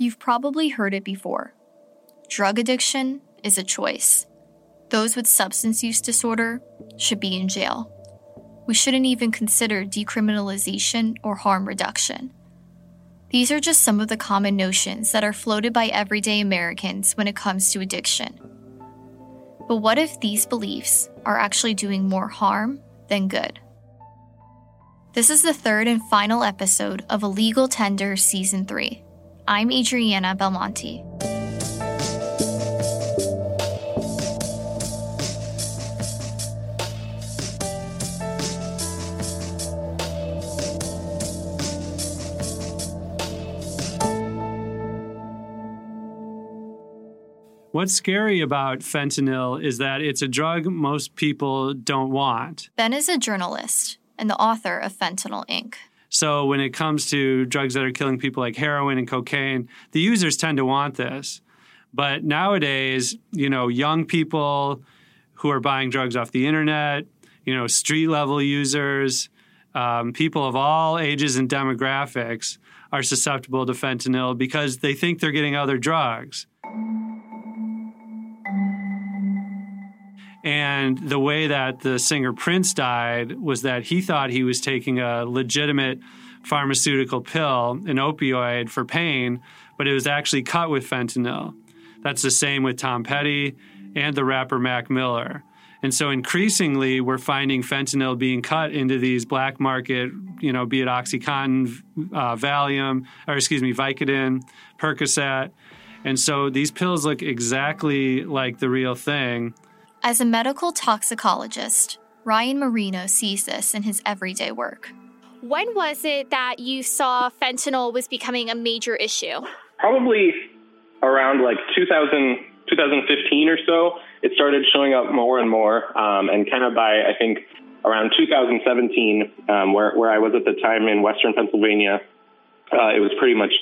You've probably heard it before. Drug addiction is a choice. Those with substance use disorder should be in jail. We shouldn't even consider decriminalization or harm reduction. These are just some of the common notions that are floated by everyday Americans when it comes to addiction. But what if these beliefs are actually doing more harm than good? This is the third and final episode of Illegal Tender Season 3. I'm Adriana Belmonte. What's scary about fentanyl is that it's a drug most people don't want. Ben is a journalist and the author of Fentanyl Inc. So, when it comes to drugs that are killing people like heroin and cocaine, the users tend to want this. But nowadays, you know, young people who are buying drugs off the internet, you know, street level users, um, people of all ages and demographics are susceptible to fentanyl because they think they're getting other drugs. And the way that the singer Prince died was that he thought he was taking a legitimate pharmaceutical pill, an opioid for pain, but it was actually cut with fentanyl. That's the same with Tom Petty and the rapper Mac Miller. And so increasingly, we're finding fentanyl being cut into these black market, you know, be it OxyContin, uh, Valium, or excuse me, Vicodin, Percocet. And so these pills look exactly like the real thing. As a medical toxicologist, Ryan Marino sees this in his everyday work. When was it that you saw fentanyl was becoming a major issue? Probably around like 2000, 2015 or so. It started showing up more and more, um, and kind of by I think around 2017, um, where where I was at the time in Western Pennsylvania, uh, it was pretty much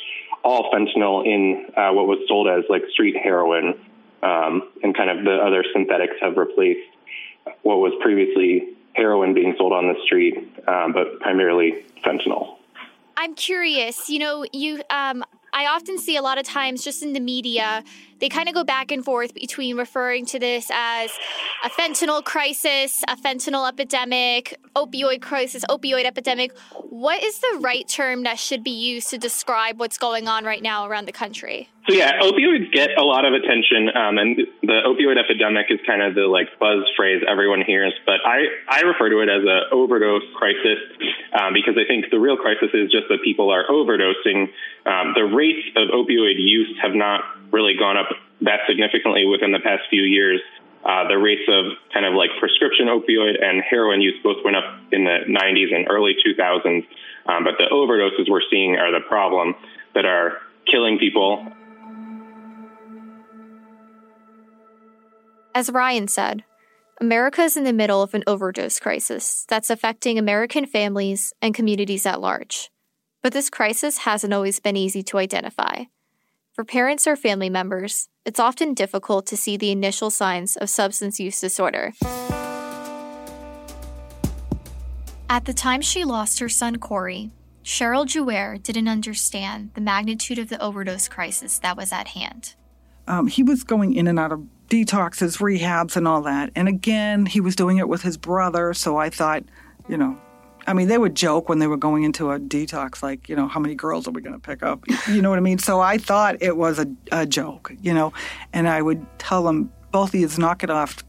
all fentanyl in uh, what was sold as like street heroin um, and kind of the other synthetics have replaced what was previously heroin being sold on the street, um, but primarily fentanyl. I'm curious. You know, you um, I often see a lot of times just in the media, they kind of go back and forth between referring to this as a fentanyl crisis, a fentanyl epidemic, opioid crisis, opioid epidemic. What is the right term that should be used to describe what's going on right now around the country? So yeah, opioids get a lot of attention, um, and the opioid epidemic is kind of the like buzz phrase everyone hears. But I I refer to it as an overdose crisis um, because I think the real crisis is just that people are overdosing. Um, the rates of opioid use have not really gone up that significantly within the past few years. Uh, the rates of kind of like prescription opioid and heroin use both went up in the 90s and early 2000s, um, but the overdoses we're seeing are the problem that are killing people. As Ryan said, America is in the middle of an overdose crisis that's affecting American families and communities at large. But this crisis hasn't always been easy to identify. For parents or family members, it's often difficult to see the initial signs of substance use disorder. At the time she lost her son Corey, Cheryl Juaire didn't understand the magnitude of the overdose crisis that was at hand. Um, he was going in and out of detoxes, rehabs, and all that. And again, he was doing it with his brother. So I thought, you know, I mean, they would joke when they were going into a detox, like, you know, how many girls are we going to pick up? You know what I mean? So I thought it was a, a joke, you know, and I would tell them, both of you, knock it off.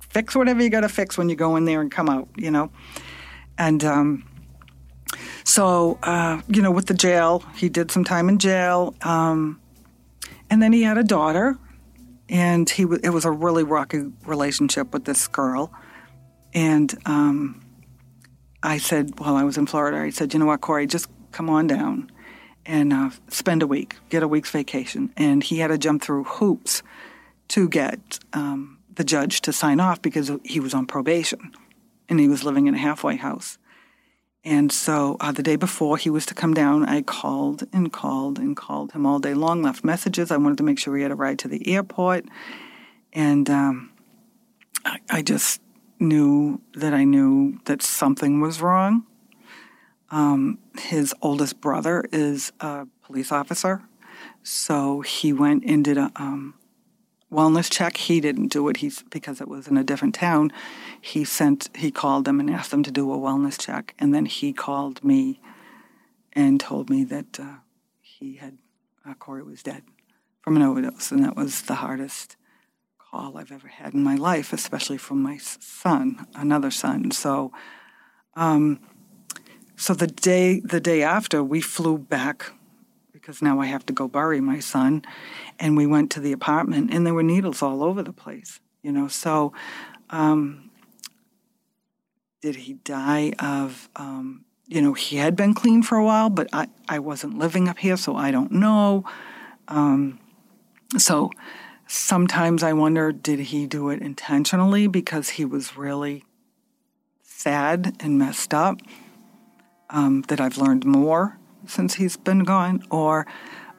Fix whatever you got to fix when you go in there and come out, you know? And um, so, uh, you know, with the jail, he did some time in jail. Um, and then he had a daughter, and he w- it was a really rocky relationship with this girl. And, um, I said, while I was in Florida, I said, you know what, Corey, just come on down and uh, spend a week, get a week's vacation. And he had to jump through hoops to get um, the judge to sign off because he was on probation and he was living in a halfway house. And so uh, the day before he was to come down, I called and called and called him all day long, left messages. I wanted to make sure he had a ride to the airport. And um, I, I just knew that I knew that something was wrong. Um, his oldest brother is a police officer, So he went and did a um, wellness check. He didn't do it. He's because it was in a different town. He sent he called them and asked them to do a wellness check, and then he called me and told me that uh, he had uh, Corey was dead from an overdose, and that was the hardest call I've ever had in my life, especially from my son, another son. So, um, so the day the day after, we flew back because now I have to go bury my son, and we went to the apartment, and there were needles all over the place. You know, so. Um, did he die of um, you know he had been clean for a while but i, I wasn't living up here so i don't know um, so sometimes I wonder did he do it intentionally because he was really sad and messed up? Um, that I've learned more since he's been gone? Or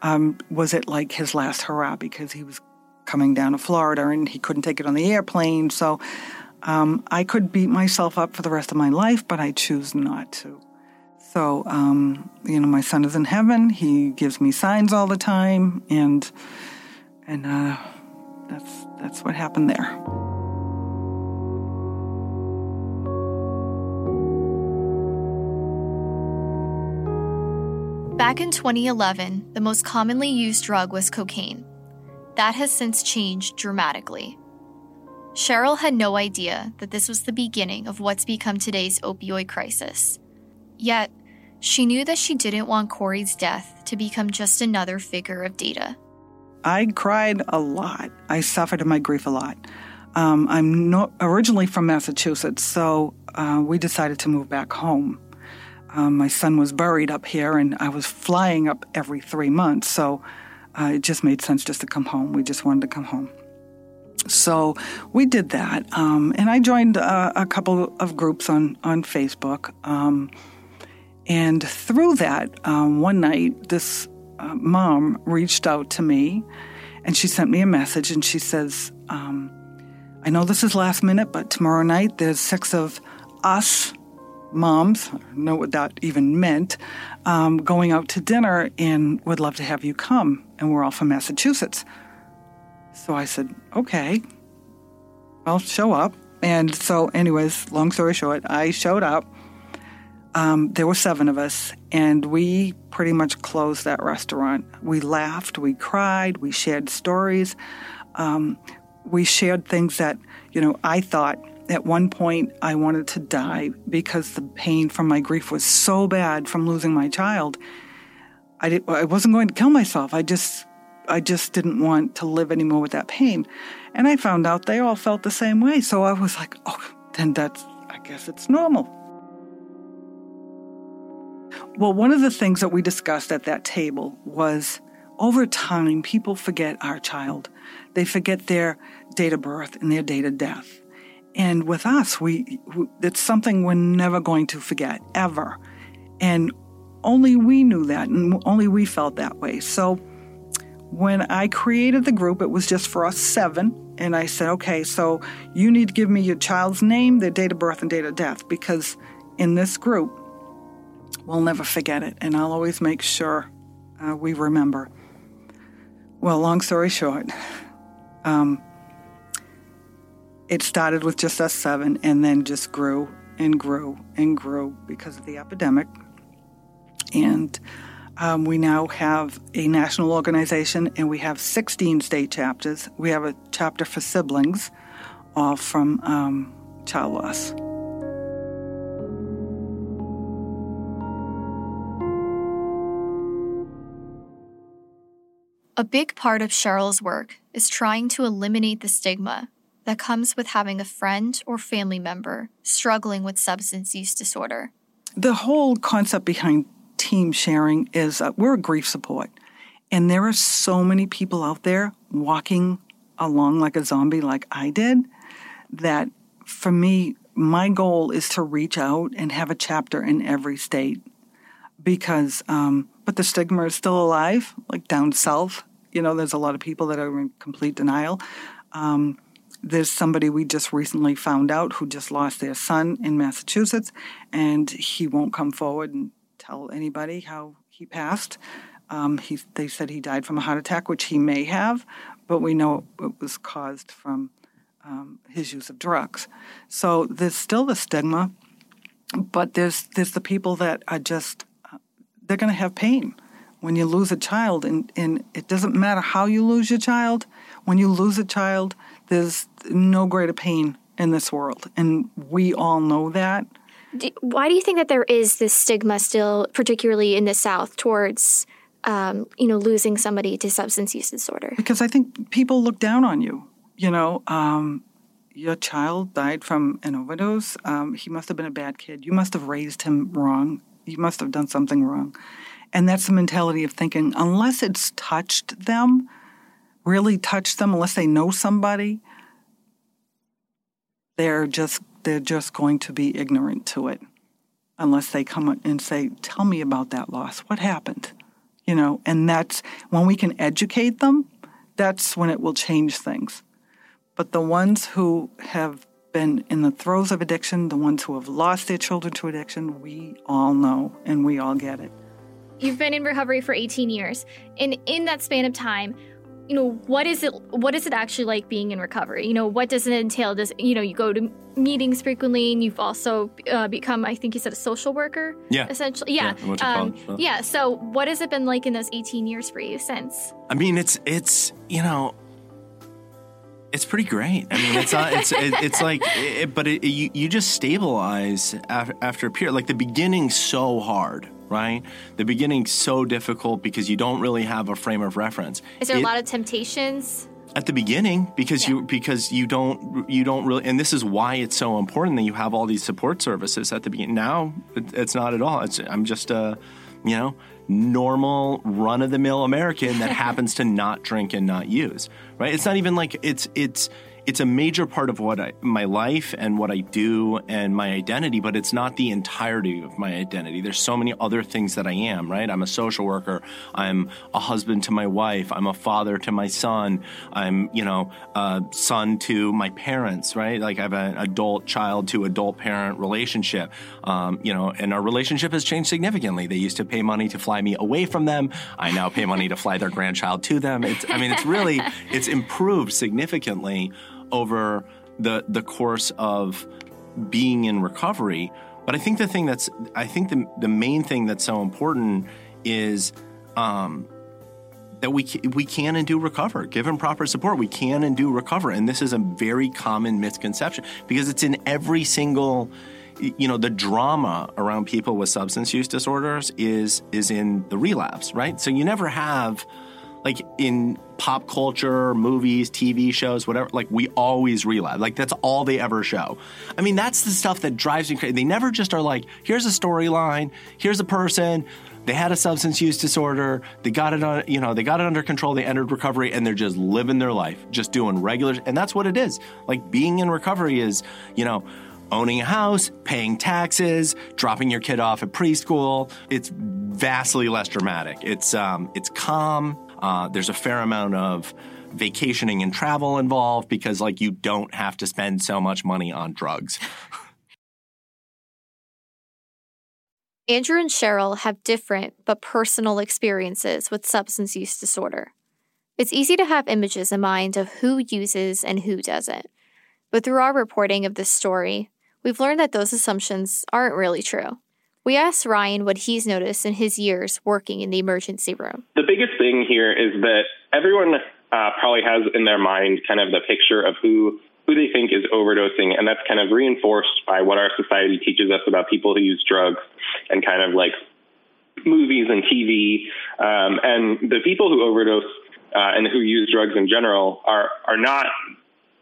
um, was it like his last hurrah because he was coming down to Florida and he couldn't take it on the airplane? So um, I could beat myself up for the rest of my life, but I choose not to. So, um, you know, my son is in heaven. He gives me signs all the time, and and uh, that's that's what happened there. Back in 2011, the most commonly used drug was cocaine. That has since changed dramatically. Cheryl had no idea that this was the beginning of what's become today's opioid crisis. Yet, she knew that she didn't want Corey's death to become just another figure of data. I cried a lot. I suffered in my grief a lot. Um, I'm not originally from Massachusetts, so uh, we decided to move back home. Um, my son was buried up here, and I was flying up every three months, so uh, it just made sense just to come home. We just wanted to come home. So we did that, um, and I joined uh, a couple of groups on on Facebook. Um, and through that, um, one night, this uh, mom reached out to me and she sent me a message and she says, um, I know this is last minute, but tomorrow night there's six of us moms, I know what that even meant, um, going out to dinner and would love to have you come. And we're all from Massachusetts. So I said, okay, I'll show up. And so, anyways, long story short, I showed up um, there were seven of us, and we pretty much closed that restaurant. We laughed, we cried, we shared stories. Um, we shared things that, you know, I thought at one point I wanted to die because the pain from my grief was so bad from losing my child. I, did, I wasn't going to kill myself. I just, I just didn't want to live anymore with that pain. And I found out they all felt the same way. So I was like, oh, then that's, I guess it's normal. Well, one of the things that we discussed at that table was over time, people forget our child. They forget their date of birth and their date of death. And with us, we, it's something we're never going to forget, ever. And only we knew that, and only we felt that way. So when I created the group, it was just for us seven. And I said, okay, so you need to give me your child's name, their date of birth, and date of death, because in this group, We'll never forget it, and I'll always make sure uh, we remember. Well, long story short, um, it started with just us seven and then just grew and grew and grew because of the epidemic. And um, we now have a national organization and we have 16 state chapters. We have a chapter for siblings, all from um, child loss. A big part of Cheryl's work is trying to eliminate the stigma that comes with having a friend or family member struggling with substance use disorder. The whole concept behind team sharing is uh, we're a grief support. And there are so many people out there walking along like a zombie, like I did, that for me, my goal is to reach out and have a chapter in every state because, um, but the stigma is still alive, like down south you know, there's a lot of people that are in complete denial. Um, there's somebody we just recently found out who just lost their son in Massachusetts, and he won't come forward and tell anybody how he passed. Um, he, they said he died from a heart attack, which he may have, but we know it was caused from um, his use of drugs. So there's still the stigma, but there's there's the people that are just uh, they're going to have pain when you lose a child, and, and it doesn't matter how you lose your child. When you lose a child, there's no greater pain in this world, and we all know that. Why do you think that there is this stigma still, particularly in the South, towards um, you know losing somebody to substance use disorder? Because I think people look down on you. You know, um, your child died from an overdose. Um, he must have been a bad kid. You must have raised him wrong. You must have done something wrong. And that's the mentality of thinking, unless it's touched them, really touched them, unless they know somebody, they're just they're just going to be ignorant to it unless they come and say, "Tell me about that loss. What happened?" You know, and that's when we can educate them, that's when it will change things. But the ones who have been in the throes of addiction, the ones who have lost their children to addiction, we all know and we all get it. You've been in recovery for 18 years. And in that span of time, you know, what is it what is it actually like being in recovery? You know, what does it entail? Does you know, you go to meetings frequently and you've also uh, become I think you said a social worker? Yeah. Essentially. Yeah. Yeah, I went to um, college, so. yeah. So what has it been like in those 18 years for you since? I mean, it's it's you know, it's pretty great. I mean, it's not, it's it, it's like, it, but it, you you just stabilize after, after a period. Like the beginning's so hard, right? The beginning's so difficult because you don't really have a frame of reference. Is there a lot of temptations? at the beginning because Yeah. you because you don't you don't really and this is why it's so important that you have all these support services at the beginning now it, it's not at all it's i'm just a you know normal run of the mill american that happens to not drink and not use right? It's not even like it's it's it's a major part of what I, my life and what I do and my identity, but it's not the entirety of my identity. There's so many other things that I am, right? I'm a social worker. I'm a husband to my wife. I'm a father to my son. I'm, you know, a son to my parents, right? Like I have an adult child to adult parent relationship, um, you know, and our relationship has changed significantly. They used to pay money to fly me away from them. I now pay money to fly their grandchild to them. It's, I mean, it's really, it's improved significantly over the the course of being in recovery. But I think the thing that's I think the the main thing that's so important is um, that we we can and do recover. Given proper support, we can and do recover. And this is a very common misconception because it's in every single you know the drama around people with substance use disorders is is in the relapse, right? So you never have like in pop culture, movies, TV shows, whatever, like we always relapse. Like that's all they ever show. I mean, that's the stuff that drives me crazy. They never just are like, here's a storyline, here's a person, they had a substance use disorder, they got it on, you know, they got it under control, they entered recovery, and they're just living their life, just doing regular, and that's what it is. Like being in recovery is, you know, owning a house, paying taxes, dropping your kid off at preschool. It's vastly less dramatic. It's um, it's calm. Uh, there's a fair amount of vacationing and travel involved because like you don't have to spend so much money on drugs. Andrew and Cheryl have different but personal experiences with substance use disorder. It's easy to have images in mind of who uses and who doesn't. But through our reporting of this story, we've learned that those assumptions aren't really true. We asked Ryan what he's noticed in his years working in the emergency room. The biggest thing here is that everyone uh, probably has in their mind kind of the picture of who who they think is overdosing, and that's kind of reinforced by what our society teaches us about people who use drugs, and kind of like movies and TV. Um, and the people who overdose uh, and who use drugs in general are are not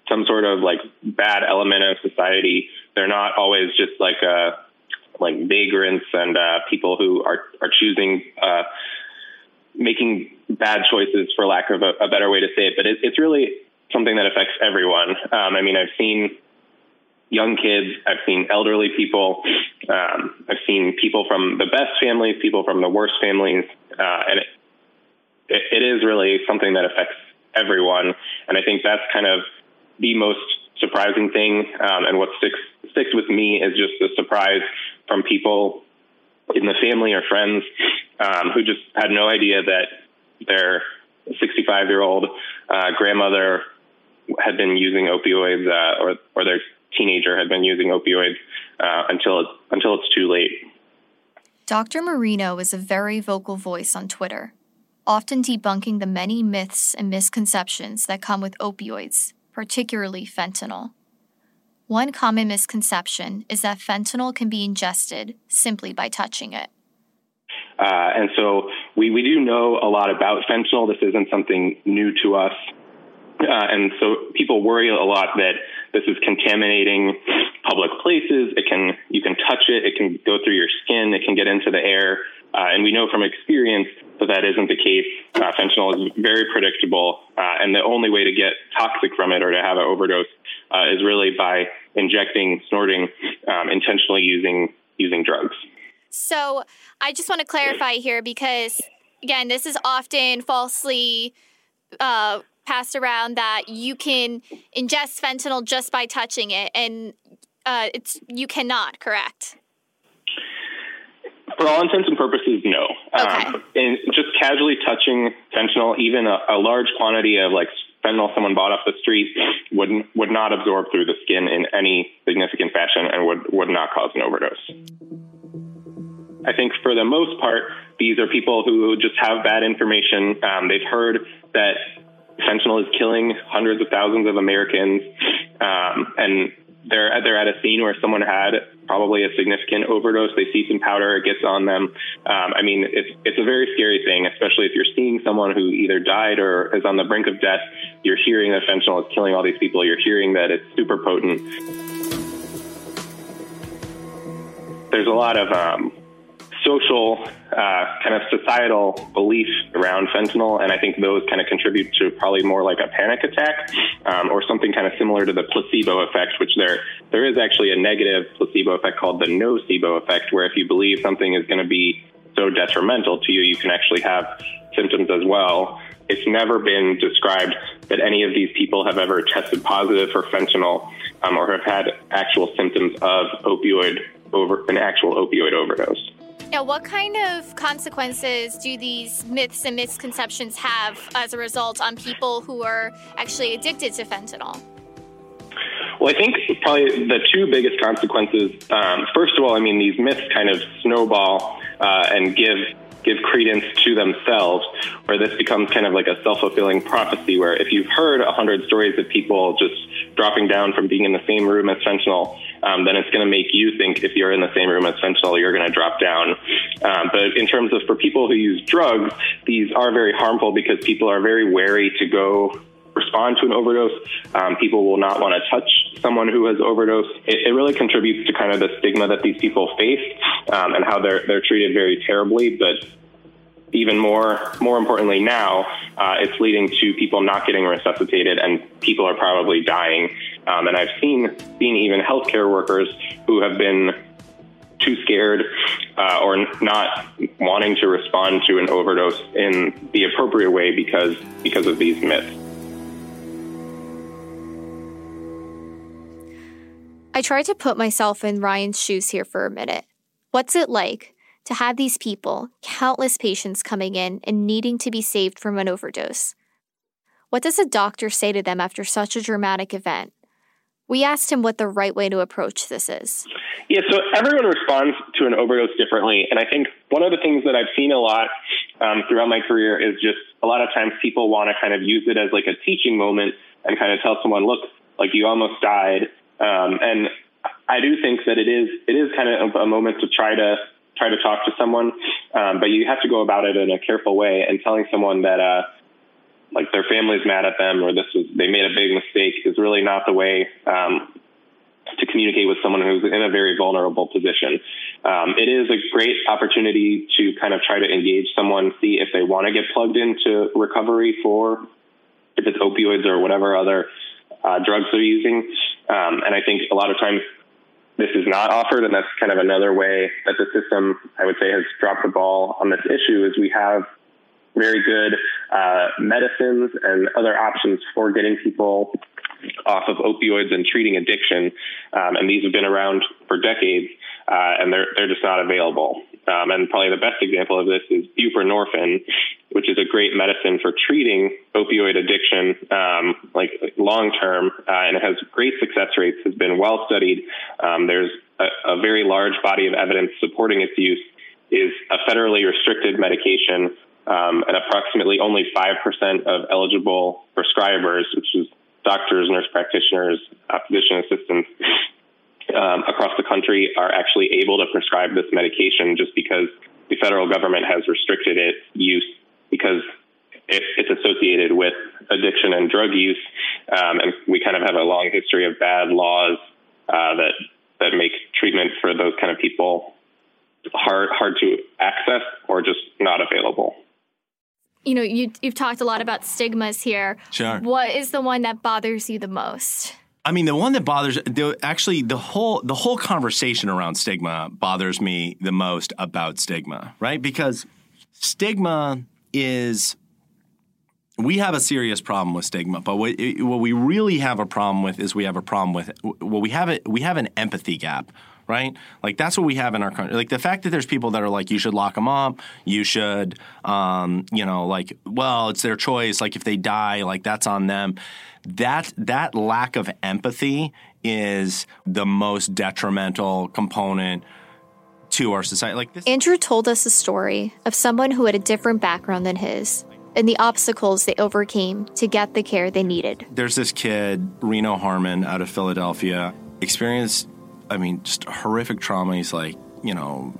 some sort of like bad element of society. They're not always just like uh, like vagrants and uh, people who are are choosing uh, making bad choices, for lack of a, a better way to say it. But it, it's really something that affects everyone. Um, I mean, I've seen young kids, I've seen elderly people, um, I've seen people from the best families, people from the worst families, uh, and it, it, it is really something that affects everyone. And I think that's kind of the most surprising thing. Um, and what sticks sticks with me is just the surprise from people in the family or friends um, who just had no idea that their 65 year old uh, grandmother had been using opioids uh, or, or their teenager had been using opioids uh, until, it's, until it's too late. Dr. Marino is a very vocal voice on Twitter, often debunking the many myths and misconceptions that come with opioids, particularly fentanyl. One common misconception is that fentanyl can be ingested simply by touching it. Uh, and so we, we do know a lot about fentanyl. This isn't something new to us. Uh, and so people worry a lot that this is contaminating public places. It can you can touch it. It can go through your skin. It can get into the air. Uh, and we know from experience that that isn't the case. Uh, fentanyl is very predictable, uh, and the only way to get toxic from it or to have an overdose uh, is really by injecting, snorting, um, intentionally using using drugs. So I just want to clarify here because again, this is often falsely uh, passed around that you can ingest fentanyl just by touching it, and uh, it's you cannot. Correct. For all intents and purposes, no. Okay. Um, and just casually touching fentanyl, even a, a large quantity of like fentanyl someone bought off the street would would not absorb through the skin in any significant fashion and would would not cause an overdose. I think for the most part, these are people who just have bad information. Um, they've heard that fentanyl is killing hundreds of thousands of Americans, um, and they're they're at a scene where someone had probably a significant overdose. They see some powder, it gets on them. Um, I mean, it's it's a very scary thing, especially if you're seeing someone who either died or is on the brink of death. You're hearing that fentanyl is killing all these people. You're hearing that it's super potent. There's a lot of um, social, uh, kind of societal belief around fentanyl, and I think those kind of contribute to probably more like a panic attack um, or something kind of similar to the placebo effect, which there there is actually a negative placebo effect called the nocebo effect, where if you believe something is going to be so detrimental to you, you can actually have symptoms as well. It's never been described that any of these people have ever tested positive for fentanyl um, or have had actual symptoms of opioid over an actual opioid overdose. Now, what kind of consequences do these myths and misconceptions have as a result on people who are actually addicted to fentanyl? Well, I think probably the two biggest consequences. Um, first of all, I mean these myths kind of snowball uh, and give give credence to themselves, where this becomes kind of like a self fulfilling prophecy. Where if you've heard a hundred stories of people just dropping down from being in the same room as fentanyl, um, then it's going to make you think if you're in the same room as fentanyl, you're going to drop down. Um, but in terms of for people who use drugs, these are very harmful because people are very wary to go respond to an overdose. Um, people will not want to touch someone who has overdosed. It, it, really contributes to kind of the stigma that these people face um, and how they're they're treated very terribly. But even more more importantly now, uh, it's leading to people not getting resuscitated and people are probably dying. Um, and I've seen seen even healthcare workers who have been too scared uh, or not wanting to respond to an overdose in the appropriate way because because of these myths. I tried to put myself in Ryan's shoes here for a minute. What's it like to have these people, countless patients coming in and needing to be saved from an overdose? What does a doctor say to them after such a dramatic event? We asked him what the right way to approach this is. Yeah, so everyone responds to an overdose differently. And I think one of the things that I've seen a lot um, throughout my career is just a lot of times people want to kind of use it as like a teaching moment and kind of tell someone, look, like you almost died. Um, and I do think that it is it is kind of a moment to try to try to talk to someone, um, but you have to go about it in a careful way. And telling someone that uh, like their family's mad at them or this was they made a big mistake is really not the way um, to communicate with someone who's in a very vulnerable position. Um, it is a great opportunity to kind of try to engage someone, see if they want to get plugged into recovery for if it's opioids or whatever other uh, drugs they're using. Um, and I think a lot of times this is not offered, and that's kind of another way that the system, I would say, has dropped the ball on this issue. Is we have very good uh, medicines and other options for getting people off of opioids and treating addiction, um, and these have been around for decades, uh, and they're they're just not available. Um, and probably the best example of this is buprenorphine, which is a great medicine for treating opioid addiction, um, like long term, uh, and it has great success rates. Has been well studied. Um, there's a, a very large body of evidence supporting its use. Is a federally restricted medication, um, and approximately only five percent of eligible prescribers, which is doctors, nurse practitioners, uh, physician assistants, um, across the country are actually able to prescribe this medication just because the federal government has restricted its use because it, it's associated with addiction and drug use. Um, and we kind of have a long history of bad laws uh, that that make treatment for those kind of people hard hard to access or just not available. You know, you, you've talked a lot about stigmas here. Sure. What is the one that bothers you the most? I mean, the one that bothers the, actually the whole the whole conversation around stigma bothers me the most about stigma, right? Because stigma is we have a serious problem with stigma, but what, what we really have a problem with is we have a problem with well, we have it we have an empathy gap right? Like that's what we have in our country. Like the fact that there's people that are like, you should lock them up, you should, um, you know, like, well, it's their choice. Like if they die, like that's on them. That that lack of empathy is the most detrimental component to our society. Like this. Andrew told us a story of someone who had a different background than his and the obstacles they overcame to get the care they needed. There's this kid, Reno Harmon, out of Philadelphia, experienced I mean, just horrific trauma. He's like, you know,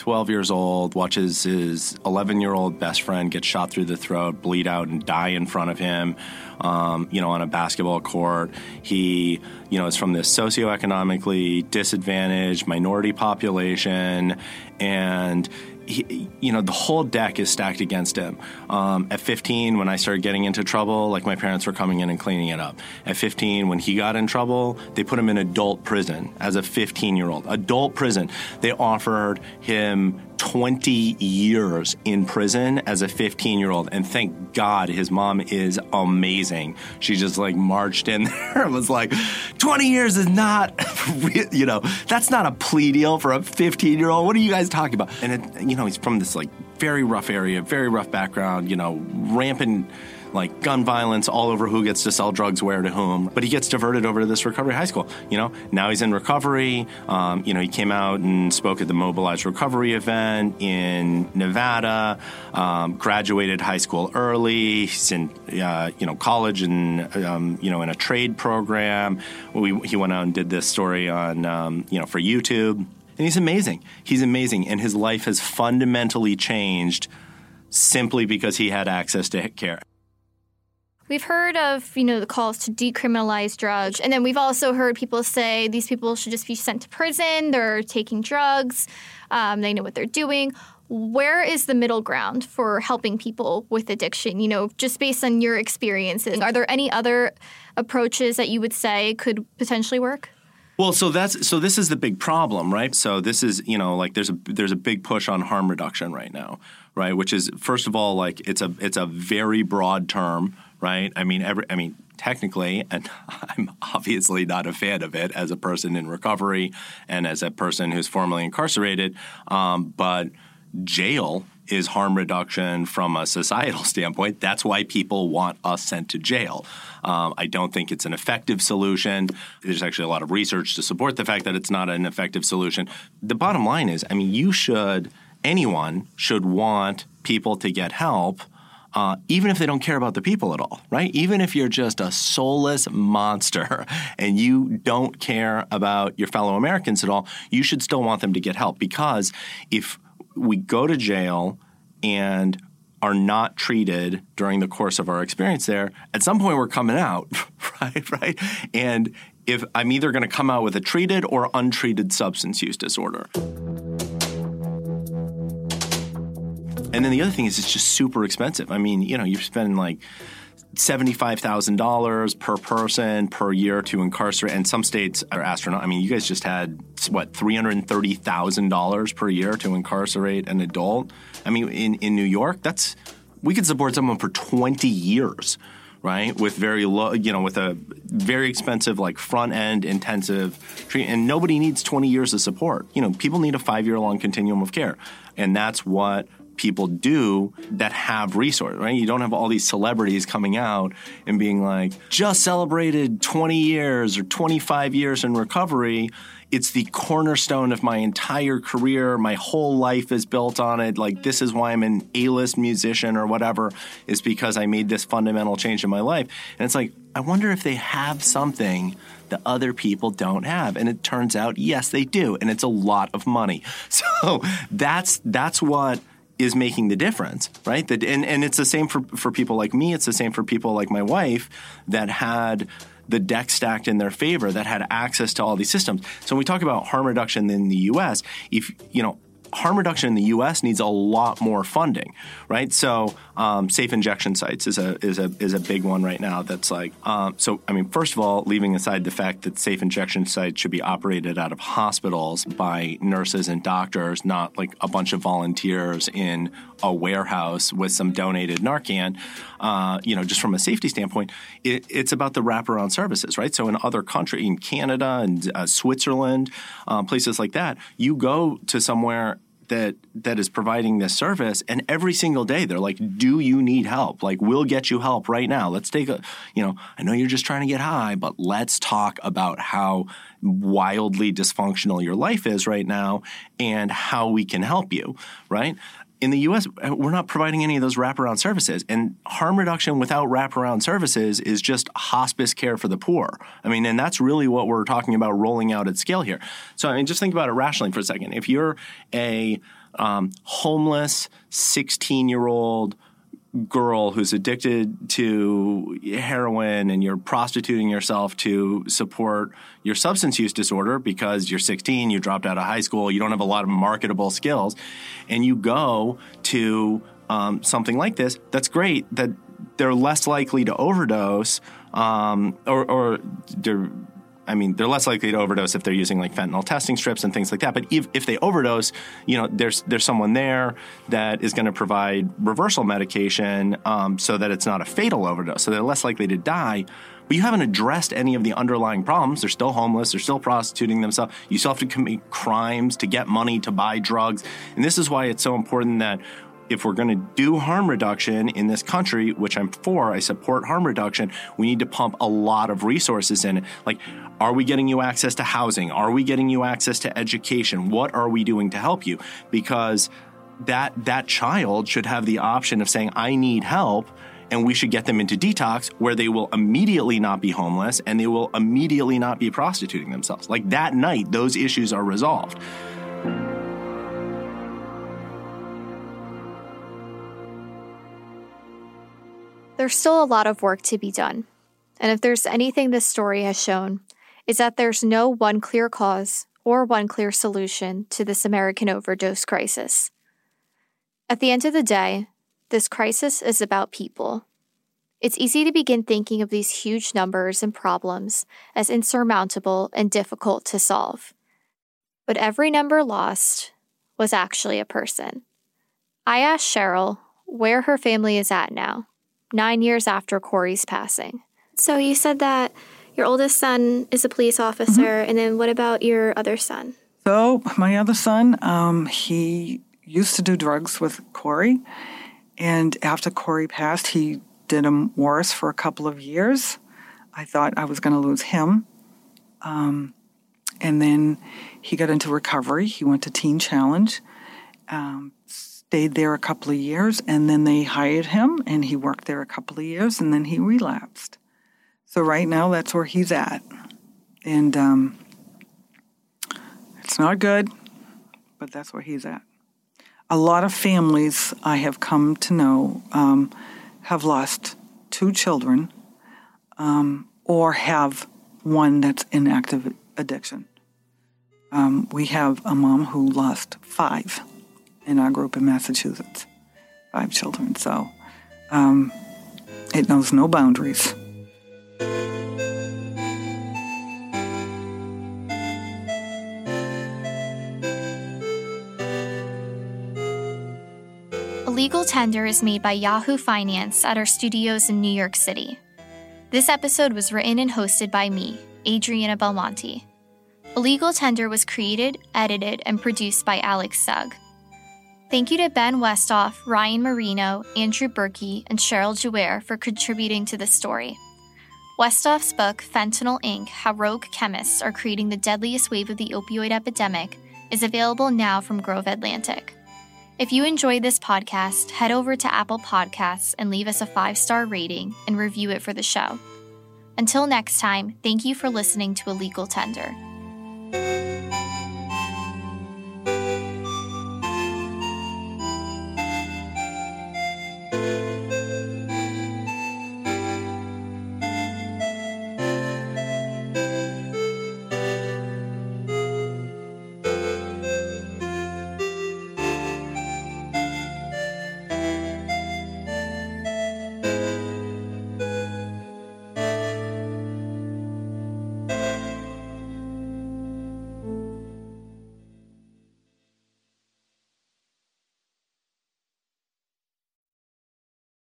12 years old, watches his 11 year old best friend get shot through the throat, bleed out, and die in front of him, um, you know, on a basketball court. He, you know, is from this socioeconomically disadvantaged minority population, and he, you know, the whole deck is stacked against him. Um, at 15, when I started getting into trouble, like my parents were coming in and cleaning it up. At 15, when he got in trouble, they put him in adult prison as a 15 year old. Adult prison. They offered him 20 years in prison as a 15 year old. And thank God his mom is amazing. She just like marched in there and was like, 20 years is not, you know, that's not a plea deal for a 15 year old. What are you guys talking about? And, it, you know, he's from this like very rough area, very rough background, you know, rampant like gun violence all over who gets to sell drugs where to whom. But he gets diverted over to this recovery high school. You know, now he's in recovery. Um, you know, he came out and spoke at the Mobilized Recovery event in Nevada. Um, graduated high school early. He's in uh, you know college and um, you know in a trade program. We, he went out and did this story on um, you know for YouTube. And he's amazing. He's amazing. And his life has fundamentally changed simply because he had access to care. We've heard of, you know, the calls to decriminalize drugs. And then we've also heard people say these people should just be sent to prison. They're taking drugs. Um, they know what they're doing. Where is the middle ground for helping people with addiction? You know, just based on your experiences, are there any other approaches that you would say could potentially work? Well, so that's so this is the big problem, right? So this is, you know, like there's a there's a big push on harm reduction right now, right? Which is first of all like it's a it's a very broad term, right? I mean, every, I mean, technically, and I'm obviously not a fan of it as a person in recovery and as a person who's formerly incarcerated, um, but jail is harm reduction from a societal standpoint. That's why people want us sent to jail. Um, I don't think it's an effective solution. There's actually a lot of research to support the fact that it's not an effective solution. The bottom line is, I mean, you should, anyone should want people to get help uh, even if they don't care about the people at all, right? Even if you're just a soulless monster and you don't care about your fellow Americans at all, you should still want them to get help because if we go to jail and are not treated during the course of our experience there, at some point we're coming out, right? Right? And if I'm either going to come out with a treated or untreated substance use disorder. And then the other thing is it's just super expensive. I mean, you know, you're spending like $75,000 per person per year to incarcerate. And some states are astronomical. I mean, you guys just had, what, $330,000 per year to incarcerate an adult? I mean, in, in New York, that's, we could support someone for 20 years right? With very low, you know, with a very expensive, like front end intensive treatment. And nobody needs 20 years of support. You know, people need a five year long continuum of care. And that's what people do that have resources, right? You don't have all these celebrities coming out and being like, just celebrated 20 years or 25 years in recovery. It's the cornerstone of my entire career. My whole life is built on it. Like, this is why I'm an A list musician or whatever, is because I made this fundamental change in my life. And it's like, I wonder if they have something that other people don't have. And it turns out, yes, they do. And it's a lot of money. So that's, that's what is making the difference, right? That, and, and it's the same for, for people like me. It's the same for people like my wife that had the deck stacked in their favor, that had access to all these systems. So when we talk about harm reduction in the U.S., if you know harm reduction in the U.S. needs a lot more funding, right? So, um, safe injection sites is a is a is a big one right now. That's like, um, so I mean, first of all, leaving aside the fact that safe injection sites should be operated out of hospitals by nurses and doctors, not like a bunch of volunteers in a warehouse with some donated Narcan. Uh, you know, just from a safety standpoint, it, it's about the wraparound services, right? So, in other countries, in Canada and uh, Switzerland, uh, places like that, you go to somewhere that that is providing this service and every single day they're like do you need help? Like we'll get you help right now. Let's take a you know i know you're just trying to get high but let's talk about how wildly dysfunctional your life is right now and how we can help you right in the US, we're not providing any of those wraparound services. And harm reduction without wraparound services is just hospice care for the poor. I mean, and that's really what we're talking about rolling out at scale here. So, I mean, just think about it rationally for a second. If you're a um, homeless 16 year old girl who's addicted to heroin and you're prostituting yourself to support your substance use disorder because you're 16, you dropped out of high school, you don't have a lot of marketable skills, and you go to um, something like this, that's great that they're less likely to overdose um, or, or they're I mean, they're less likely to overdose if they're using like fentanyl testing strips and things like that. But if, if they overdose, you know, there's there's someone there that is going to provide reversal medication um, so that it's not a fatal overdose. So they're less likely to die. But you haven't addressed any of the underlying problems. They're still homeless. They're still prostituting themselves. You still have to commit crimes to get money to buy drugs. And this is why it's so important that if we're going to do harm reduction in this country, which I'm for, I support harm reduction, we need to pump a lot of resources in. Like, are we getting you access to housing? Are we getting you access to education? What are we doing to help you? Because that that child should have the option of saying, I need help and we should get them into detox where they will immediately not be homeless and they will immediately not be prostituting themselves. Like that night, those issues are resolved. There's still a lot of work to be done. And if there's anything this story has shown, is that there's no one clear cause or one clear solution to this American overdose crisis. At the end of the day, this crisis is about people. It's easy to begin thinking of these huge numbers and problems as insurmountable and difficult to solve. But every number lost was actually a person. I asked Cheryl where her family is at now, nine years after Corey's passing. So you said that your oldest son is a police officer, mm-hmm. and then what about your other son? So my other son, um, he used to do drugs with Corey, and after Corey passed, he did him worse for a couple of years. I thought I was going to lose him. Um, and then he got into recovery. He went to Teen Challenge, um, stayed there a couple of years, and then they hired him, and he worked there a couple of years, and then he relapsed. So right now, that's where he's at, and um, it's not good, but that's where he's at a lot of families I have come to know um, have lost two children um, or have one that's in active addiction. Um, we have a mom who lost five in our group in Massachusetts, five children. So um, it knows no boundaries. Illegal Tender is made by Yahoo Finance at our studios in New York City. This episode was written and hosted by me, Adriana Belmonte. Illegal Tender was created, edited, and produced by Alex Sugg. Thank you to Ben Westhoff, Ryan Marino, Andrew Berkey, and Cheryl Juaire for contributing to this story. Westhoff's book, Fentanyl Inc. How Rogue Chemists Are Creating the Deadliest Wave of the Opioid Epidemic, is available now from Grove Atlantic. If you enjoyed this podcast, head over to Apple Podcasts and leave us a five star rating and review it for the show. Until next time, thank you for listening to Illegal Tender.